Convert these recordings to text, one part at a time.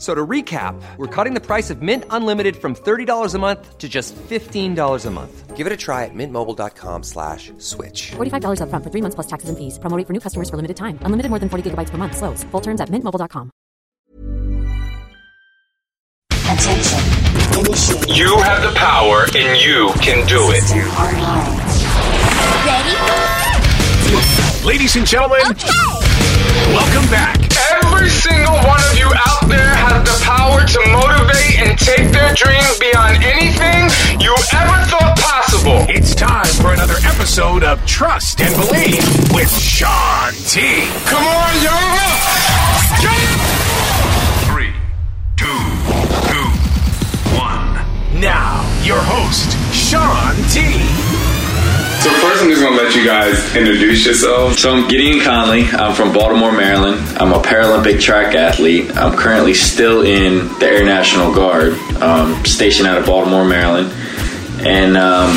So to recap, we're cutting the price of Mint Unlimited from $30 a month to just $15 a month. Give it a try at mintmobile.com slash switch. $45 upfront for three months plus taxes and fees. Promoting for new customers for limited time. Unlimited more than 40 gigabytes per month. Slows. Full terms at mintmobile.com. Attention. Initiate. You have the power and you can do it. System online. Ladies and gentlemen, welcome back. Every single one of you out there has the power to motivate and take their dreams beyond anything you ever thought possible. It's time for another episode of Trust and Believe with Sean T. Come on, y'all. Three, two, two, one. Now, your host, Sean T. So first, I'm just gonna let you guys introduce yourselves. So I'm Gideon Conley. I'm from Baltimore, Maryland. I'm a Paralympic track athlete. I'm currently still in the Air National Guard, um, stationed out of Baltimore, Maryland. And um,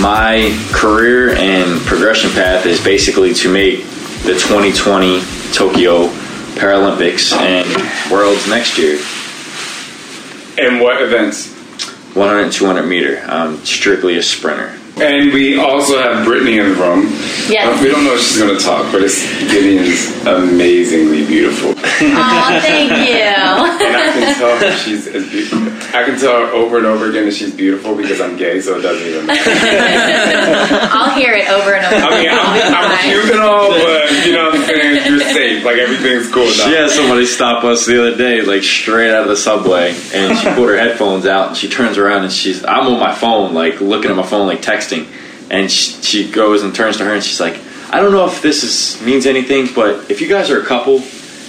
my career and progression path is basically to make the 2020 Tokyo Paralympics and Worlds next year. And what events? 100 200 meter. I'm strictly a sprinter. And we also have Brittany in the room. Yes. Uh, we don't know if she's gonna talk, but it's Gideon's amazingly beautiful. Oh, thank you. And I can tell her she's as beautiful. I can tell her over and over again that she's beautiful because I'm gay, so it doesn't even matter. I'll hear it over and over. I mean, I'm, I'm cute and all, but you know what I'm saying? You're safe. Like everything's cool now. She had somebody stop us the other day, like straight out of the subway, and she pulled her headphones out and she turns around and she's, I'm on my phone, like looking at my phone, like texting, and she, she goes and turns to her and she's like, I don't know if this is means anything, but if you guys are a couple,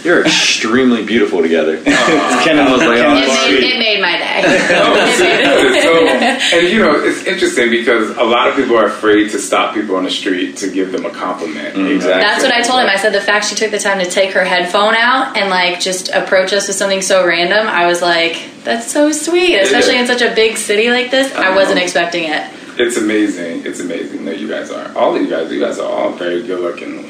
you're extremely beautiful together. Ken was like, oh, It made, it made my day. No, it's It made- oh, so, and you know, it's interesting because a lot of people are afraid to stop people on the street to give them a compliment. Mm-hmm. Exactly. That's what I told him. I said the fact she took the time to take her headphone out and like just approach us with something so random, I was like, that's so sweet. Especially in such a big city like this, I uh-huh. wasn't expecting it. It's amazing. It's amazing that you guys are. All of you guys, you guys are all very good looking.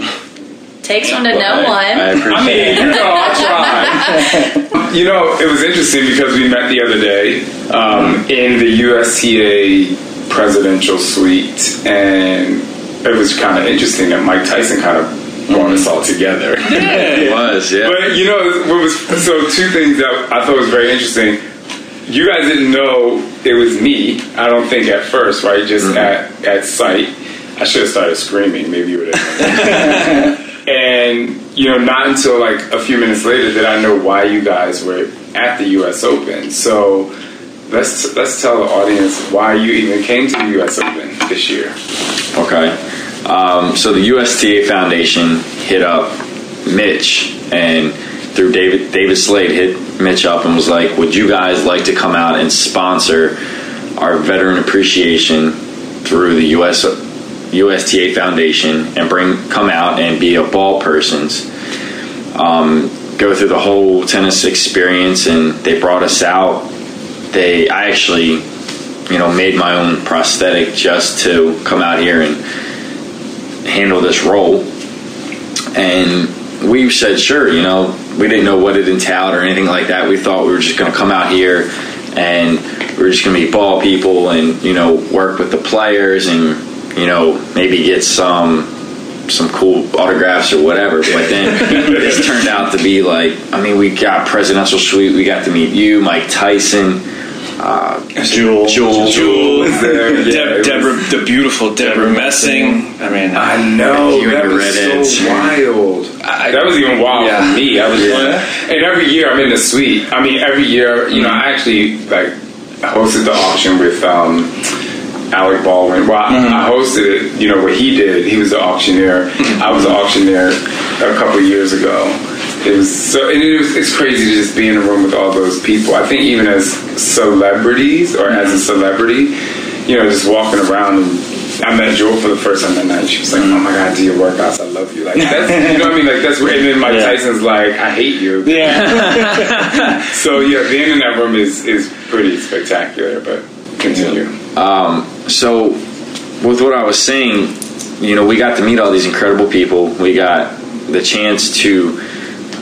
Takes one to Well, know I one. appreciate I mean, it. you know, I tried. you know, it was interesting because we met the other day um, in the USTA presidential suite, and it was kind of interesting that Mike Tyson kind of brought us all together. Yeah, It was, yeah. But you know, what was so two things that I thought was very interesting. You guys didn't know it was me. I don't think at first, right? Just at at sight. I should have started screaming. Maybe you would have. and you know, not until like a few minutes later did I know why you guys were at the U.S. Open. So let's let's tell the audience why you even came to the U.S. Open this year. Okay. Um, so the USTA Foundation hit up Mitch and through David David Slade hit Mitch up and was like, "Would you guys like to come out and sponsor our veteran appreciation through the US USTA Foundation and bring come out and be a ball person's um, go through the whole tennis experience and they brought us out. They I actually you know made my own prosthetic just to come out here and handle this role. And we said, sure, you know, we didn't know what it entailed or anything like that. We thought we were just going to come out here and we are just going to be ball people and, you know, work with the players and, you know, maybe get some some cool autographs or whatever. But then this turned out to be like, I mean, we got presidential suite. We got to meet you, Mike Tyson, uh, Jewel. Jewel, Jewel there. Yeah, Deb, it was- Deborah, the beautiful Deborah Messing. I mean, I know You and that your was redheads. so wild. That was even wild Yeah. for me. I was, and every year I'm in the suite. I mean, every year, you know, I actually like hosted the auction with um, Alec Baldwin. Well, I- I hosted it. You know what he did? He was the auctioneer. I was the auctioneer a couple years ago. It was so, and it was, it's crazy to just be in a room with all those people. I think even as celebrities or as a celebrity, you know, just walking around and I met Jewel for the first time that night. She was like, "Oh my god, do your workouts? I love you." Like that's, you know what I mean? Like that's where. And then Mike Yeah. Tyson's like, "I hate you." Yeah. So yeah, being in that room is is pretty spectacular. But continue. so with what I was saying, you know, we got to meet all these incredible people. We got the chance to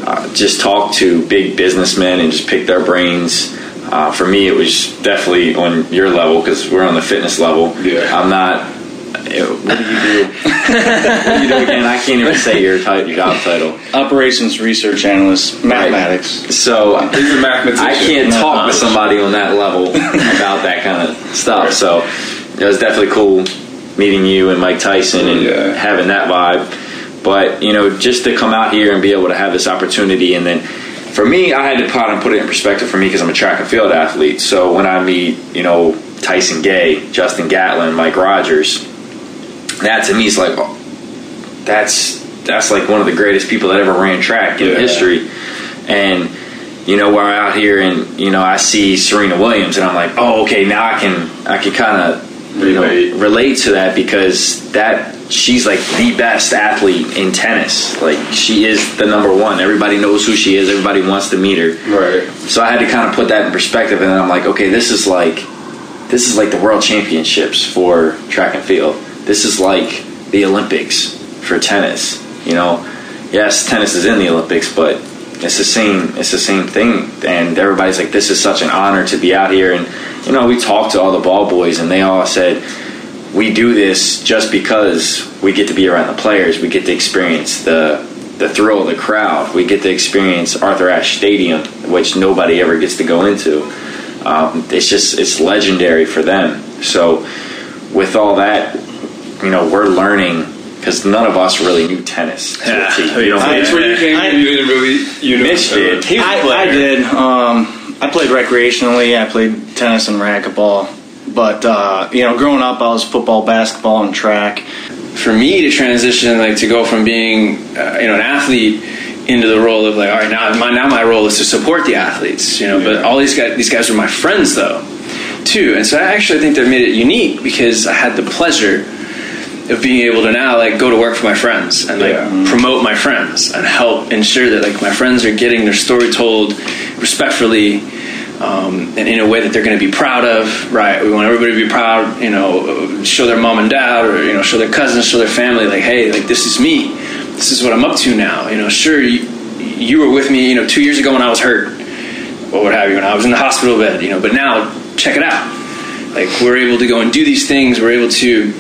uh, just talk to big businessmen and just pick their brains. Uh, for me, it was definitely on your level because we're on the fitness level. Yeah. I'm not. What do you do? what do you do again? I can't even say your, ti- your job title. Operations research analyst, mathematics. So He's a mathematician. I can't talk to somebody on that level about that kind of stuff. So it was definitely cool meeting you and Mike Tyson and Yeah. having that vibe. But you know, just to come out here and be able to have this opportunity, and then for me, I had to kind of put it in perspective for me because I'm a track and field athlete. So when I meet, you know, Tyson Gay, Justin Gatlin, Mike Rodgers, that to me is like, oh, that's that's like one of the greatest people that ever ran track in Yeah. history. And you know, we're out here and you know, I see Serena Williams and I'm like, oh, okay, now I can I can kind of you Relate. know relate to that because that she's like the best athlete in tennis. Like she is the number one. Everybody knows who she is. Everybody wants to meet her. Right. So I had to kind of put that in perspective, and then I'm like, okay, this is like, this is like the world championships for track and field. This is like the Olympics for tennis. You know, yes, tennis is in the Olympics, but it's the same. It's the same thing, and everybody's like, this is such an honor to be out here. And you know, we talked to all the ball boys, and they all said. We do this just because we get to be around the players. We get to experience the the thrill of the crowd. We get to experience Arthur Ashe Stadium, which nobody ever gets to go into. Um, it's just it's legendary for them. So with all that, you know, we're learning because none of us really knew tennis. Yeah. You know, I- That's where you came. I- you didn't really. You know, Mitch did. He was a I, player. I did. Um, I played recreationally. I played tennis and racquetball. But uh, you know, growing up, I was football, basketball, and track. for me to transition, like to go from being uh, you know an athlete into the role of like, all right, now my now my role is to support the athletes, you know. But all these guys, these guys were my friends though, too, and so I actually think that made it unique because I had the pleasure of being able to now like go to work for my friends and like Yeah. promote my friends and help ensure that like my friends are getting their story told respectfully um, and in a way that they're going to be proud of right? We want everybody to be proud you know show their mom and dad or you know show their cousins show their family like hey like this is me. This is what i'm up to now you know? Sure you, you were with me you know two years ago when i was hurt or what have you when i was in the hospital bed you know? But now check it out. Like we're able to go and do these things. We're able to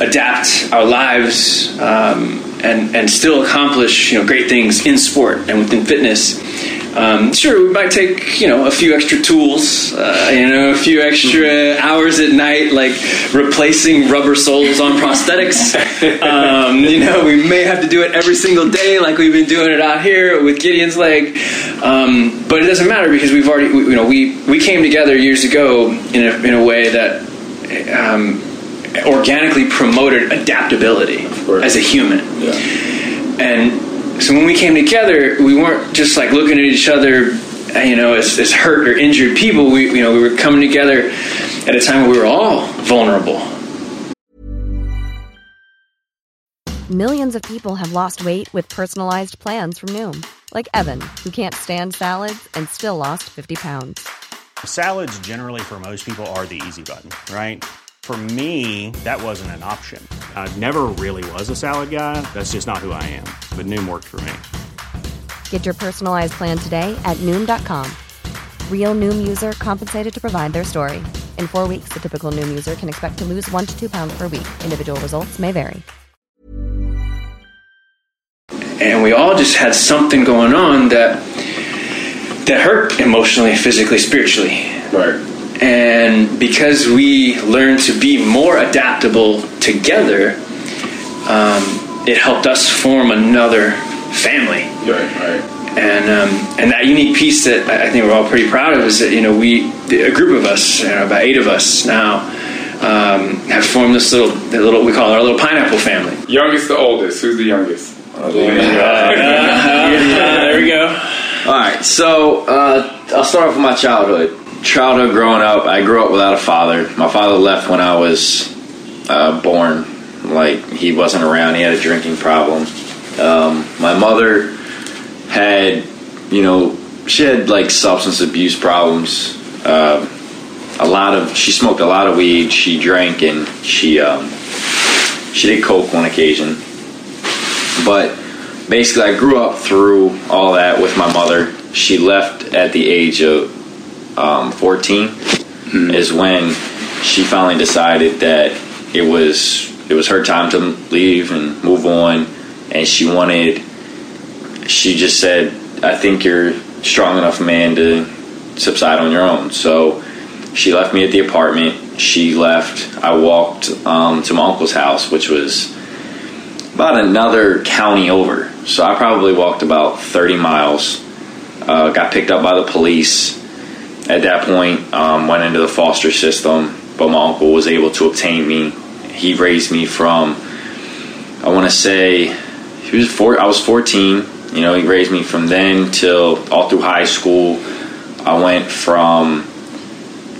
adapt our lives um, and and still accomplish you know great things in sport and within fitness. Um, sure, we might take you know a few extra tools, uh, you know, a few extra hours at night, like replacing rubber soles on prosthetics. um, you know, we may have to do it every single day, like we've been doing it out here with Gideon's leg. Um, but it doesn't matter because we've already, we- you know, we we came together years ago in a in a way that. Organically promoted adaptability as a human. Yeah. And so when we came together, we weren't just like looking at each other, uh, you know, as, as hurt or injured people. We, you know, we were coming together at a time where we were all vulnerable. Millions of people have lost weight with personalized plans from Noom, like Evan, who can't stand salads and still lost 50 pounds. Salads, generally, for most people, are the easy button, right? For me, that wasn't an option. I never really was a salad guy. That's just not who I am. But Noom worked for me. Get your personalized plan today at Noom.com. Real Noom user compensated to provide their story. In four weeks, the typical Noom user can expect to lose one to two pounds per week. Individual results may vary. and we all just had something going on that that hurt emotionally, physically, spiritually. Right. And because we learned to be more adaptable together, um, it helped us form another family. Right, right. And um, and that unique piece that I I think we're all pretty proud of is that you know we a group of us, you know, about eight of us now, um, have formed this little the little we call it our little pineapple family. Youngest to oldest. Who's the youngest? there we go. All right, so uh, I'll start off with my childhood. Childhood growing up, I grew up without a father. My father left when I was uh, born. Like he wasn't around. He had a drinking problem. Um, my mother had, you know, she had like substance abuse problems. Uh, a lot of she smoked a lot of weed. She drank and she um, she did coke on occasion. But basically, I grew up through all that with my mother. She left at the age of um, 14 is when she finally decided that it was it was her time to leave and move on. And she wanted she just said i think you're strong enough man to subside on your own. So she left me at the apartment. She left. I walked um, to my uncle's house which was about another county over so i probably walked about 30 miles uh, got picked up by the police. At that point um, went into the foster system but my uncle was able to obtain me. He raised me from i want to say he was four i was 14 you know he raised me from then till all through high school. I went from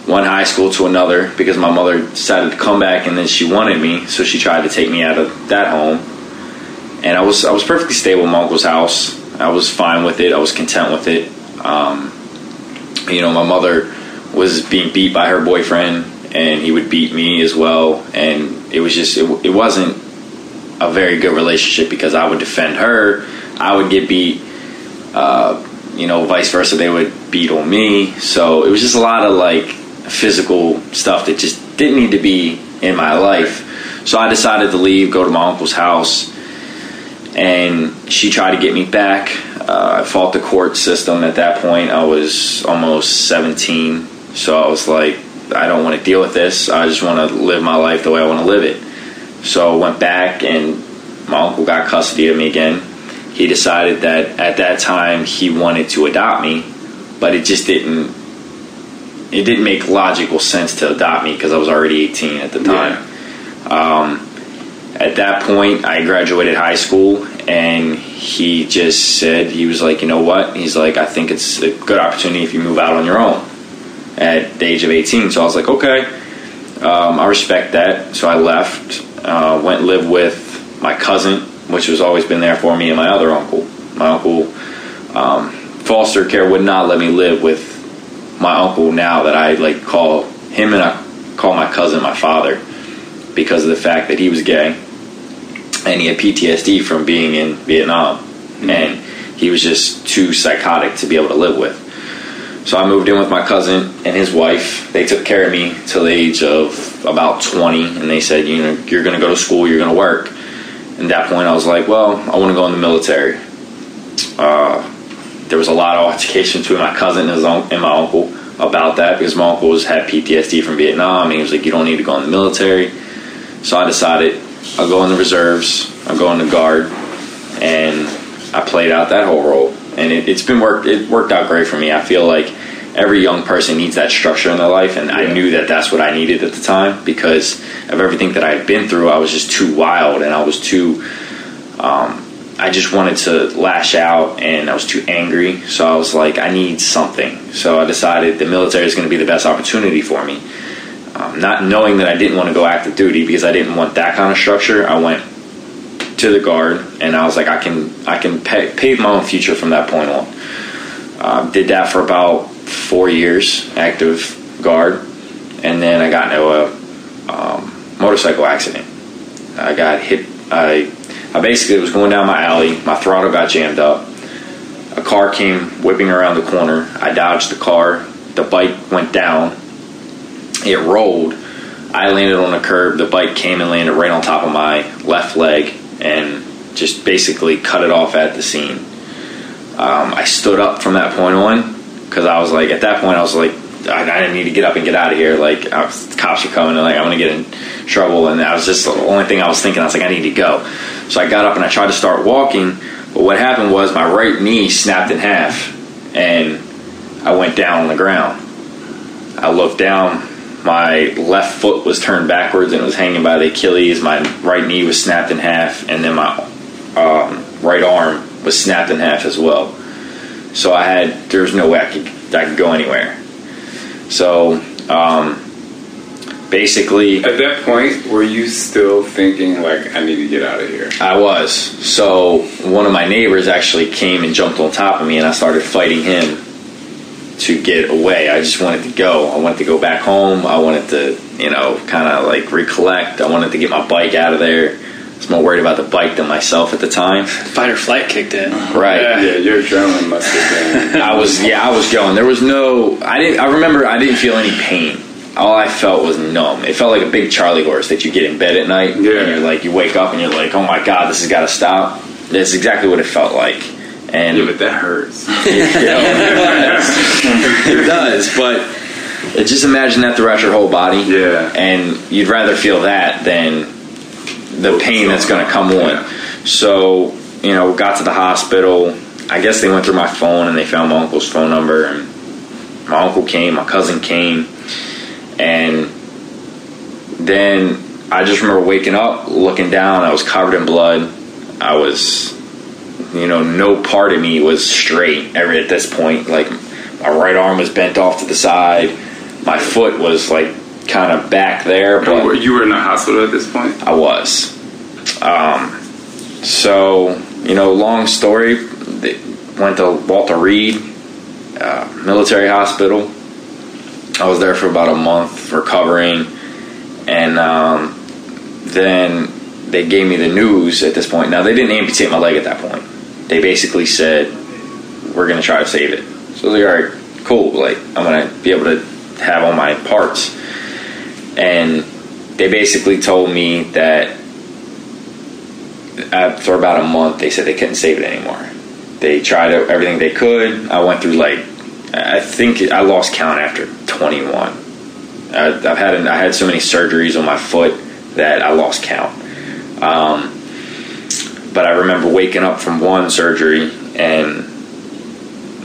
one high school to another because my mother decided to come back and then she wanted me so she tried to take me out of that home and i was i was perfectly stable in my uncle's house. I was fine with it. I was content with it. Um, you know, my mother was being beat by her boyfriend, and he would beat me as well, and it was just it, it wasn't a very good relationship because I would defend her, I would get beat, uh, you know, vice versa. They would beat on me, so it was just a lot of like physical stuff that just didn't need to be in my life. So I decided to leave, go to my uncle's house, and she tried to get me back. Uh, I fought the court system at that point. I was almost 17, so I was like, I don't want to deal with this. I just want to live my life the way I want to live it. So I went back, and my uncle got custody of me again. He decided that at that time he wanted to adopt me, but it just didn't. It didn't make logical sense to adopt me because I was already 18 at the time. Um, at that point, I graduated high school, and he just said he was like, you know what? He's like, I think it's a good opportunity if you move out on your own at the age of 18. So I was like, okay, um, I respect that. So I left, uh, went and lived with my cousin, which has always been there for me, and my other uncle. My uncle, um, foster care would not let me live with my uncle now that I like call him and I call my cousin my father because of the fact that he was gay and he had PTSD from being in Vietnam, and he was just too psychotic to be able to live with. So I moved in with my cousin and his wife. They took care of me till the age of about 20, and they said, you know, you're going to go to school, you're going to work. And at that point, I was like, well, I want to go in the military. Uh, there was a lot of altercation between my cousin and, his un- and my uncle about that because my uncle was had PTSD from Vietnam, and he was like, you don't need to go in the military. So I decided I'll go in the reserves, I'll go in the guard, and I played out that whole role. And it, it's been worked. It worked out great for me. I feel like every young person needs that structure in their life, and I knew that that's what I needed at the time because of everything that I had been through. I was just too wild, and I was too. Um, I just wanted to lash out, and I was too angry. So I was like, I need something. So I decided the military is going to be the best opportunity for me um, not knowing that I didn't want to go active duty because I didn't want that kind of structure. I went to the guard, and I was like, I can I can pay, pave my own future from that point on. Uh, did that for about four years, active guard, and then I got into a um, motorcycle accident. I got hit. I I basically was going down my alley. My throttle got jammed up. A car came whipping around the corner. I dodged the car. The bike went down it rolled. I landed on a curb. The bike came and landed right on top of my left leg and just basically cut it off at the scene. Um, I stood up from that point on because I was like, at that point, I was like, I, I didn't need to get up and get out of here. Like, was, cops are coming and like, I'm to get in trouble. And that was just the only thing I was thinking. I was like, I need to go. So I got up and I tried to start walking, But what happened was my right knee snapped in half, and I went down on the ground. I looked down. My left foot was turned backwards and it was hanging by the Achilles. My right knee was snapped in half, and then my um, right arm was snapped in half as well. So I had there was no way I could I could go anywhere. So um, basically, At that point, were you still thinking like, I need to get out of here? I was. So one of my neighbors actually came and jumped on top of me, and I started fighting him to get away. I just wanted to go. I wanted to go back home. I wanted to, you know, kind of like recollect. I wanted to get my bike out of there. I was more worried about the bike than myself at the time. Fight or flight kicked in. Right. Yeah, your adrenaline must have been. I was yeah, I was going. There was no I didn't I remember I didn't feel any pain. All I felt was numb. It felt like a big Charlie horse that you get in bed at night Yeah. and you're like you wake up and you're like, "Oh my god, this has got to stop." That's exactly what it felt like. And Yeah, but that hurts. it does, but just imagine that throughout your whole body. Yeah. And you'd rather feel that than the pain that's going to come on. Yeah. So, you know, got to the hospital. I guess they went through my phone and they found my uncle's phone number. And my uncle came, my cousin came. And then I just remember waking up, looking down. I was covered in blood. I was, you know, no part of me was straight ever at this point. Like, my right arm was bent off to the side. My foot was like kind of back there, were- but you were in the hospital at this point? I was. Um, so, you know, long story. They went to Walter Reed uh, Military Hospital. I was there for about a month recovering, and um, then they gave me the news at this point. Now, they didn't amputate my leg at that point. They basically said, We're going to try to save it. So was like, All right, cool. Like, I'm going to be able to have all my parts. And they basically told me that after about a month, they said they couldn't save it anymore. They tried everything they could. I went through like, I think I lost count after 21. I, I've had I had so many surgeries on my foot that I lost count. Um, but I remember waking up from one surgery and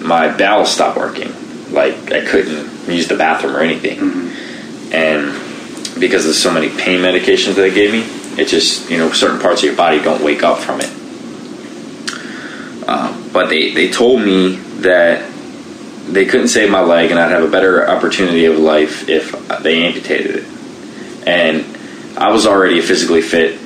my bowels stopped working. Like I couldn't use the bathroom or anything, and because of so many pain medications that they gave me, it just you know certain parts of your body don't wake up from it. Um, but they they told me that they couldn't save my leg, and I'd have a better opportunity of life if they amputated it. And I was already a physically fit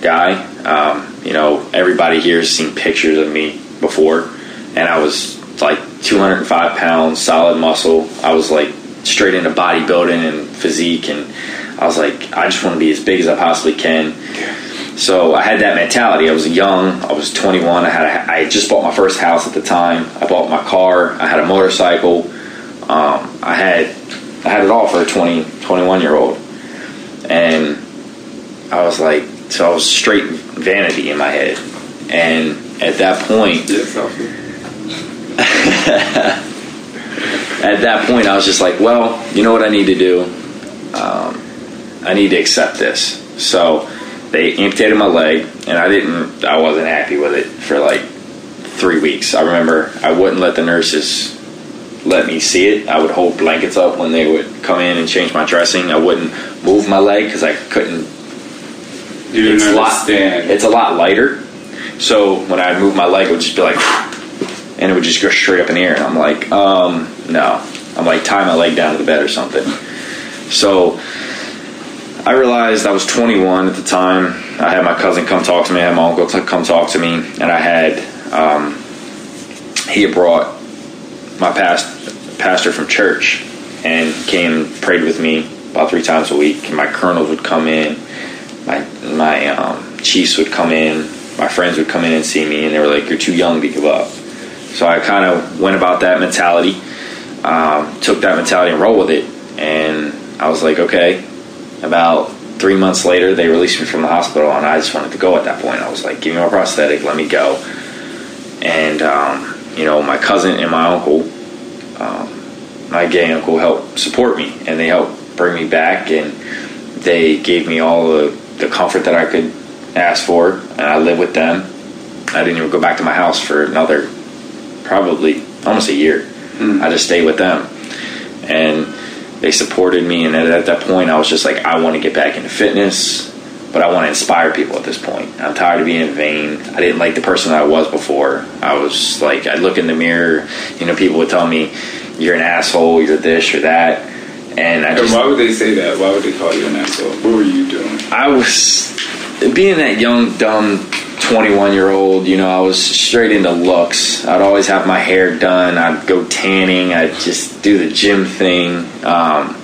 guy. Um, you know, everybody here has seen pictures of me before, and I was like 205 pounds, solid muscle. I was like straight into bodybuilding and physique, and I was like, I just want to be as big as I possibly can. So I had that mentality. I was young. I was 21. I had a, I had just bought my first house at the time. I bought my car. I had a motorcycle. Um, I had I had it all for a 20 21 year old, and I was like, so I was straight vanity in my head. And at that point, at that point, I was just like, well, you know what I need to do? Um, I need to accept this. So they amputated my leg, and I didn't. I wasn't happy with it for like three weeks. I remember I wouldn't let the nurses let me see it. I would hold blankets up when they would come in and change my dressing. I wouldn't move my leg because I couldn't. You it's a lot. It's a lot lighter. So when I move my leg, it would just be like, and it would just go straight up in the air. And I'm like, um, no. I'm like, tie my leg down to the bed or something. So I realized I was 21 at the time. I had my cousin come talk to me. I had my uncle come talk to me, and I had um, he had brought my past pastor from church and came and prayed with me about three times a week. And my colonels would come in, my my um, chiefs would come in, my friends would come in and see me, and they were like, "You're too young to give up." So I kind of went about that mentality, um, took that mentality and rolled with it, and I was like, okay. About three months later, they released me from the hospital, and I just wanted to go at that point. I was like, give me my prosthetic, let me go. And, um, you know, my cousin and my uncle, um, my gay uncle, helped support me, and they helped bring me back, and they gave me all the, the comfort that I could ask for, and I live with them. I didn't even go back to my house for another probably almost a year. Hmm. I just stayed with them, and they supported me. And at, at that point, I was just like, I want to get back into fitness, but I want to inspire people. At this point, I'm tired of being vain. I didn't like the person I was before. I was like, I'd look in the mirror. You know, people would tell me, "You're an asshole. You're this. You're that." And I And just why would they say that? Why would they call you an asshole? What were you doing? I was being that young, dumb 21 year old, you know, I was straight into looks. I'd always have my hair done. I'd go tanning. I'd just do the gym thing. Um,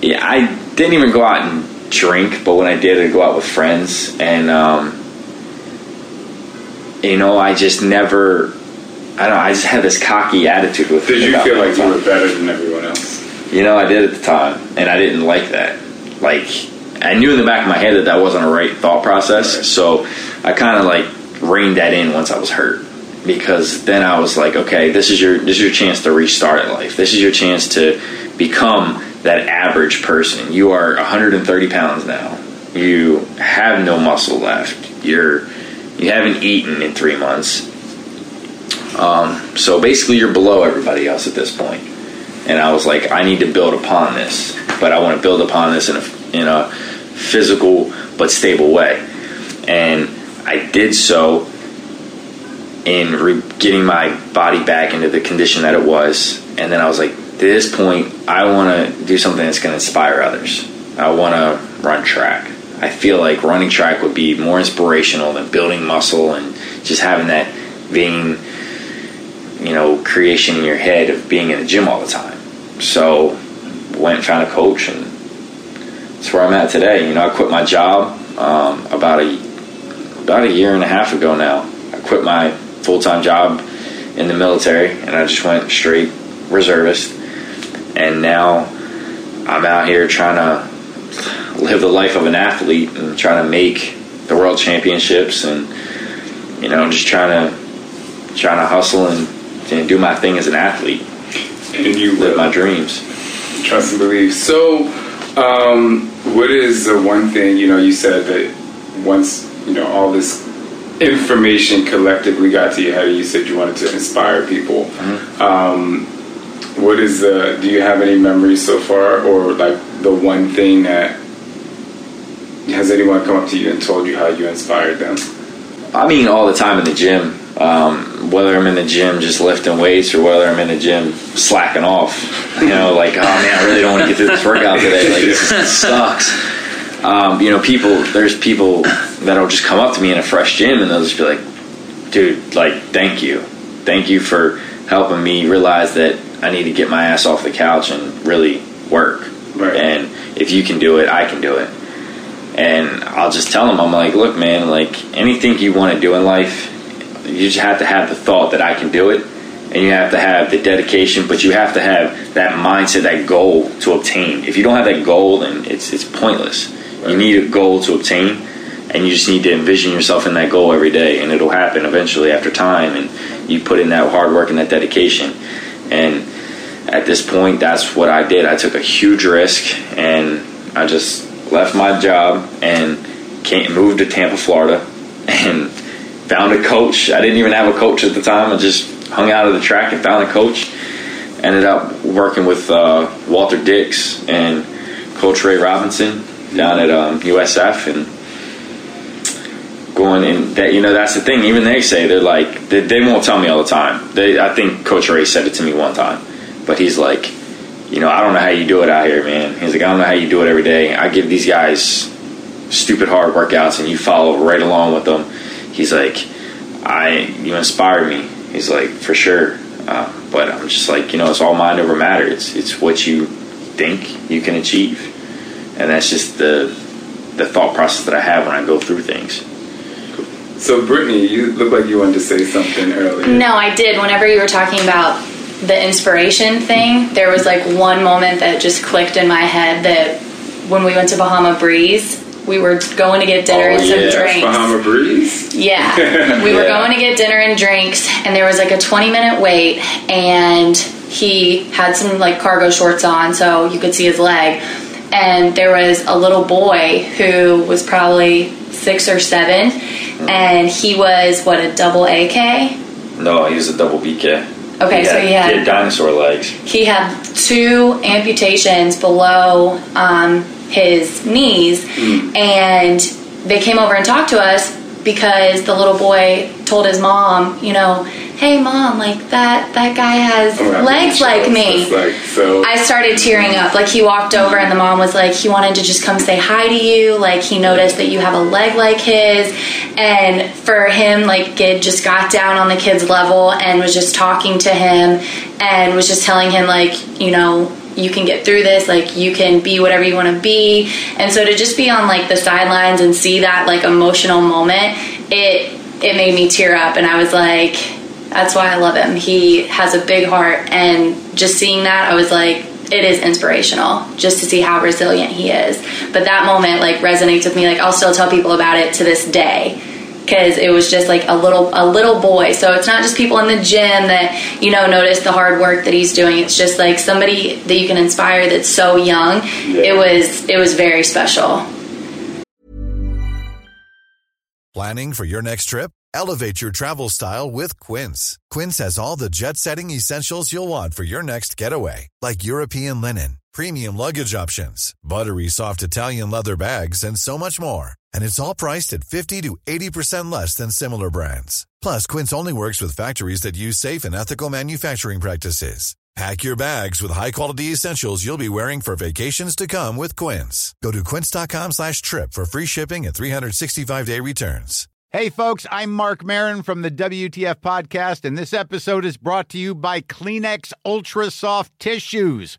yeah, I didn't even go out and drink, but when I did, I'd go out with friends. And, um, you know, I just never, I don't know, I just had this cocky attitude with Did you feel like you were better than everyone else? You know, I did at the time, and I didn't like that. Like, I knew in the back of my head that that wasn't a right thought process, so I kind of like reined that in once I was hurt, because then I was like, okay, this is your this is your chance to restart life. This is your chance to become that average person. You are 130 pounds now. You have no muscle left. You're you haven't eaten in three months. Um, so basically, you're below everybody else at this point and I was like, I need to build upon this, but I want to build upon this in a in a physical but stable way, and I did so in re- getting my body back into the condition that it was, and then I was like, at this point, I want to do something that's going to inspire others. I want to run track. I feel like running track would be more inspirational than building muscle and just having that vain you know, creation in your head of being in the gym all the time. So went and found a coach, and that's where I'm at today. You know, I quit my job um, about a about a year and a half ago now. I quit my full time job in the military, and I just went straight reservist. And now I'm out here trying to live the life of an athlete and trying to make the world championships, and you know, just trying to trying to hustle and, and do my thing as an athlete and you live my dreams. Trust and believe. So, um, what is the one thing you know? You said that once you know all this information collectively got to your head, you said you wanted to inspire people. Um, what is the? Do you have any memories so far, or like the one thing that has anyone come up to you and told you how you inspired them? I mean, all the time in the gym. Um, whether I'm in the gym just lifting weights or whether I'm in the gym slacking off, you know, like, oh man, I really don't want to get through this workout today. Like, this, sucks. Um, you know, people, there's people that'll just come up to me in a fresh gym and they'll just be like, dude, like, thank you. Thank you for helping me realize that I need to get my ass off the couch and really work. Right. And if you can do it, I can do it. And I'll just tell them, I'm like, look, man, like anything you want to do in life, you just have to have the thought that I can do it, and you have to have the dedication, but you have to have that mindset, that goal to obtain. If you don't have that goal, then it's it's pointless. You need a goal to obtain, and you just need to envision yourself in that goal every day, and it'll happen eventually after time, and you put in that hard work and that dedication. And at this point, that's what I did. I took a huge risk, and I just left my job and came, moved to Tampa, Florida, and found a coach. I didn't even have a coach at the time. I just hung out at the track and found a coach. Ended up working with uh, Walter Dix and Coach Ray Robinson down at um, USF, and going in that you know that's the thing. Even they say they're like they, they won't tell me all the time. They I think Coach Ray said it to me one time, but he's like, you know, I don't know how you do it out here, man. He's like, I don't know how you do it every day. I give these guys stupid hard workouts, and you follow right along with them. He's like, I you inspire me. He's like, for sure. Uh, but I'm just like, you know, it's all mind over matter. It's it's what you think you can achieve, and that's just the the thought process that I have when I go through things. So, Brittany, you look like you wanted to say something earlier. No, I did. Whenever you were talking about the inspiration thing, there was like one moment that just clicked in my head that when we went to Bahama Breeze, we were going to get dinner oh, and some yeah, drinks. Bahama Breeze. Yeah. We were Yeah. going to get dinner and drinks, and there was like a 20 minute wait, and he had some like cargo shorts on, so you could see his leg. And there was a little boy who was probably six or seven, and he was what a double AK. No, he was a double BK. Okay, he so had, he had- he had dinosaur legs. He had two amputations below um, his knees, mm. and they came over and talked to us because the little boy told his mom, you know, hey mom, like that that guy has oh, I'm legs like me. Like so. I started tearing up. Like he walked over and the mom was like, he wanted to just come say hi to you. Like he noticed that you have a leg like his, and for him, like Gid just got down on the kid's level and was just talking to him and was just telling him like, you know. You can get through this, like you can be whatever you want to be. And so to just be on like the sidelines and see that like emotional moment, it it made me tear up and I was like, that's why I love him. He has a big heart, and just seeing that, I was like, it is inspirational just to see how resilient he is. But that moment like resonates with me. Like I'll still tell people about it to this day because it was just like a little a little boy. So it's not just people in the gym that you know notice the hard work that he's doing. It's just like somebody that you can inspire that's so young. It was it was very special. Planning for your next trip? Elevate your travel style with Quince. Quince has all the jet setting essentials you'll want for your next getaway, like European linen, premium luggage options, buttery soft Italian leather bags, and so much more. And it's all priced at 50 to 80% less than similar brands. Plus, Quince only works with factories that use safe and ethical manufacturing practices. Pack your bags with high-quality essentials you'll be wearing for vacations to come with Quince. Go to quince.com slash trip for free shipping and 365-day returns. Hey, folks, I'm Marc Maron from the WTF Podcast, and this episode is brought to you by Kleenex Ultra Soft Tissues,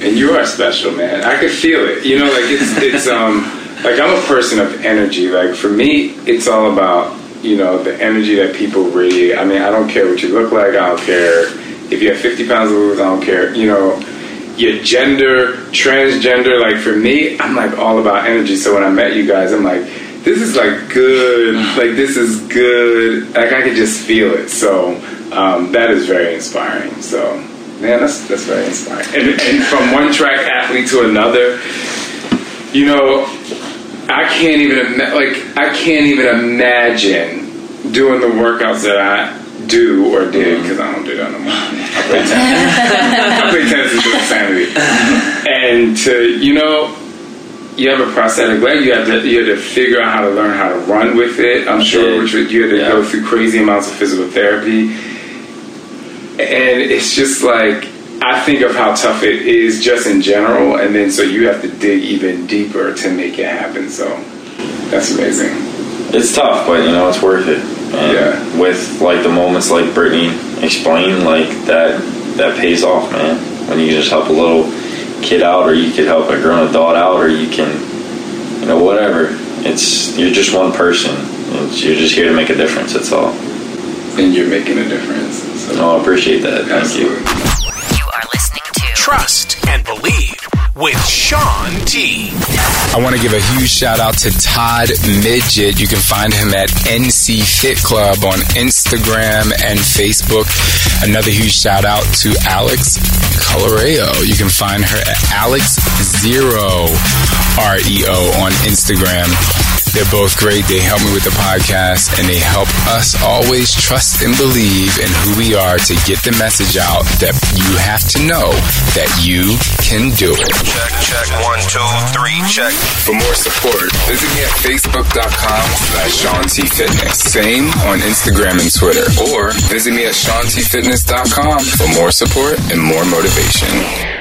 And you are special, man. I could feel it. You know, like it's it's um like I'm a person of energy. Like for me, it's all about you know the energy that people radiate. I mean, I don't care what you look like. I don't care if you have 50 pounds of lose. I don't care. You know, your gender, transgender. Like for me, I'm like all about energy. So when I met you guys, I'm like. This is like good. Like this is good. Like I could just feel it. So um, that is very inspiring. So Man, that's that's very inspiring. And, and from one track athlete to another, you know, I can't even like I can't even imagine doing the workouts that I do or did because I don't do that no more. I play tennis. I play tennis until insanity. And to you know, you have a prosthetic leg. You have to you have to figure out how to learn how to run with it. I'm sure which you had to go through crazy amounts of physical therapy and it's just like I think of how tough it is just in general, and then so you have to dig even deeper to make it happen. So that's amazing. It's tough, but you know it's worth it. And Yeah. With like the moments like Brittany explained, like that that pays off, man. When you just help a little kid out, or you could help a grown adult out, or you can, you know, whatever. It's you're just one person. It's, you're just here to make a difference. That's all. And you're making a difference. So. No, I appreciate that. Thank you. You are listening to Trust and believe with Sean T. I want to give a huge shout out to Todd Midget. You can find him at NC Fit Club on Instagram and Facebook. Another huge shout out to Alex Coloreo. You can find her at Alex Zero R E O on Instagram. They're both great. They help me with the podcast and they help us always trust and believe in who we are to get the message out that you have to know that you can do it. Check, check, one, two, three, check. For more support, visit me at facebook.com slash Sean T Fitness. Same on Instagram and Twitter. Or visit me at SeanTFitness.com for more support and more motivation.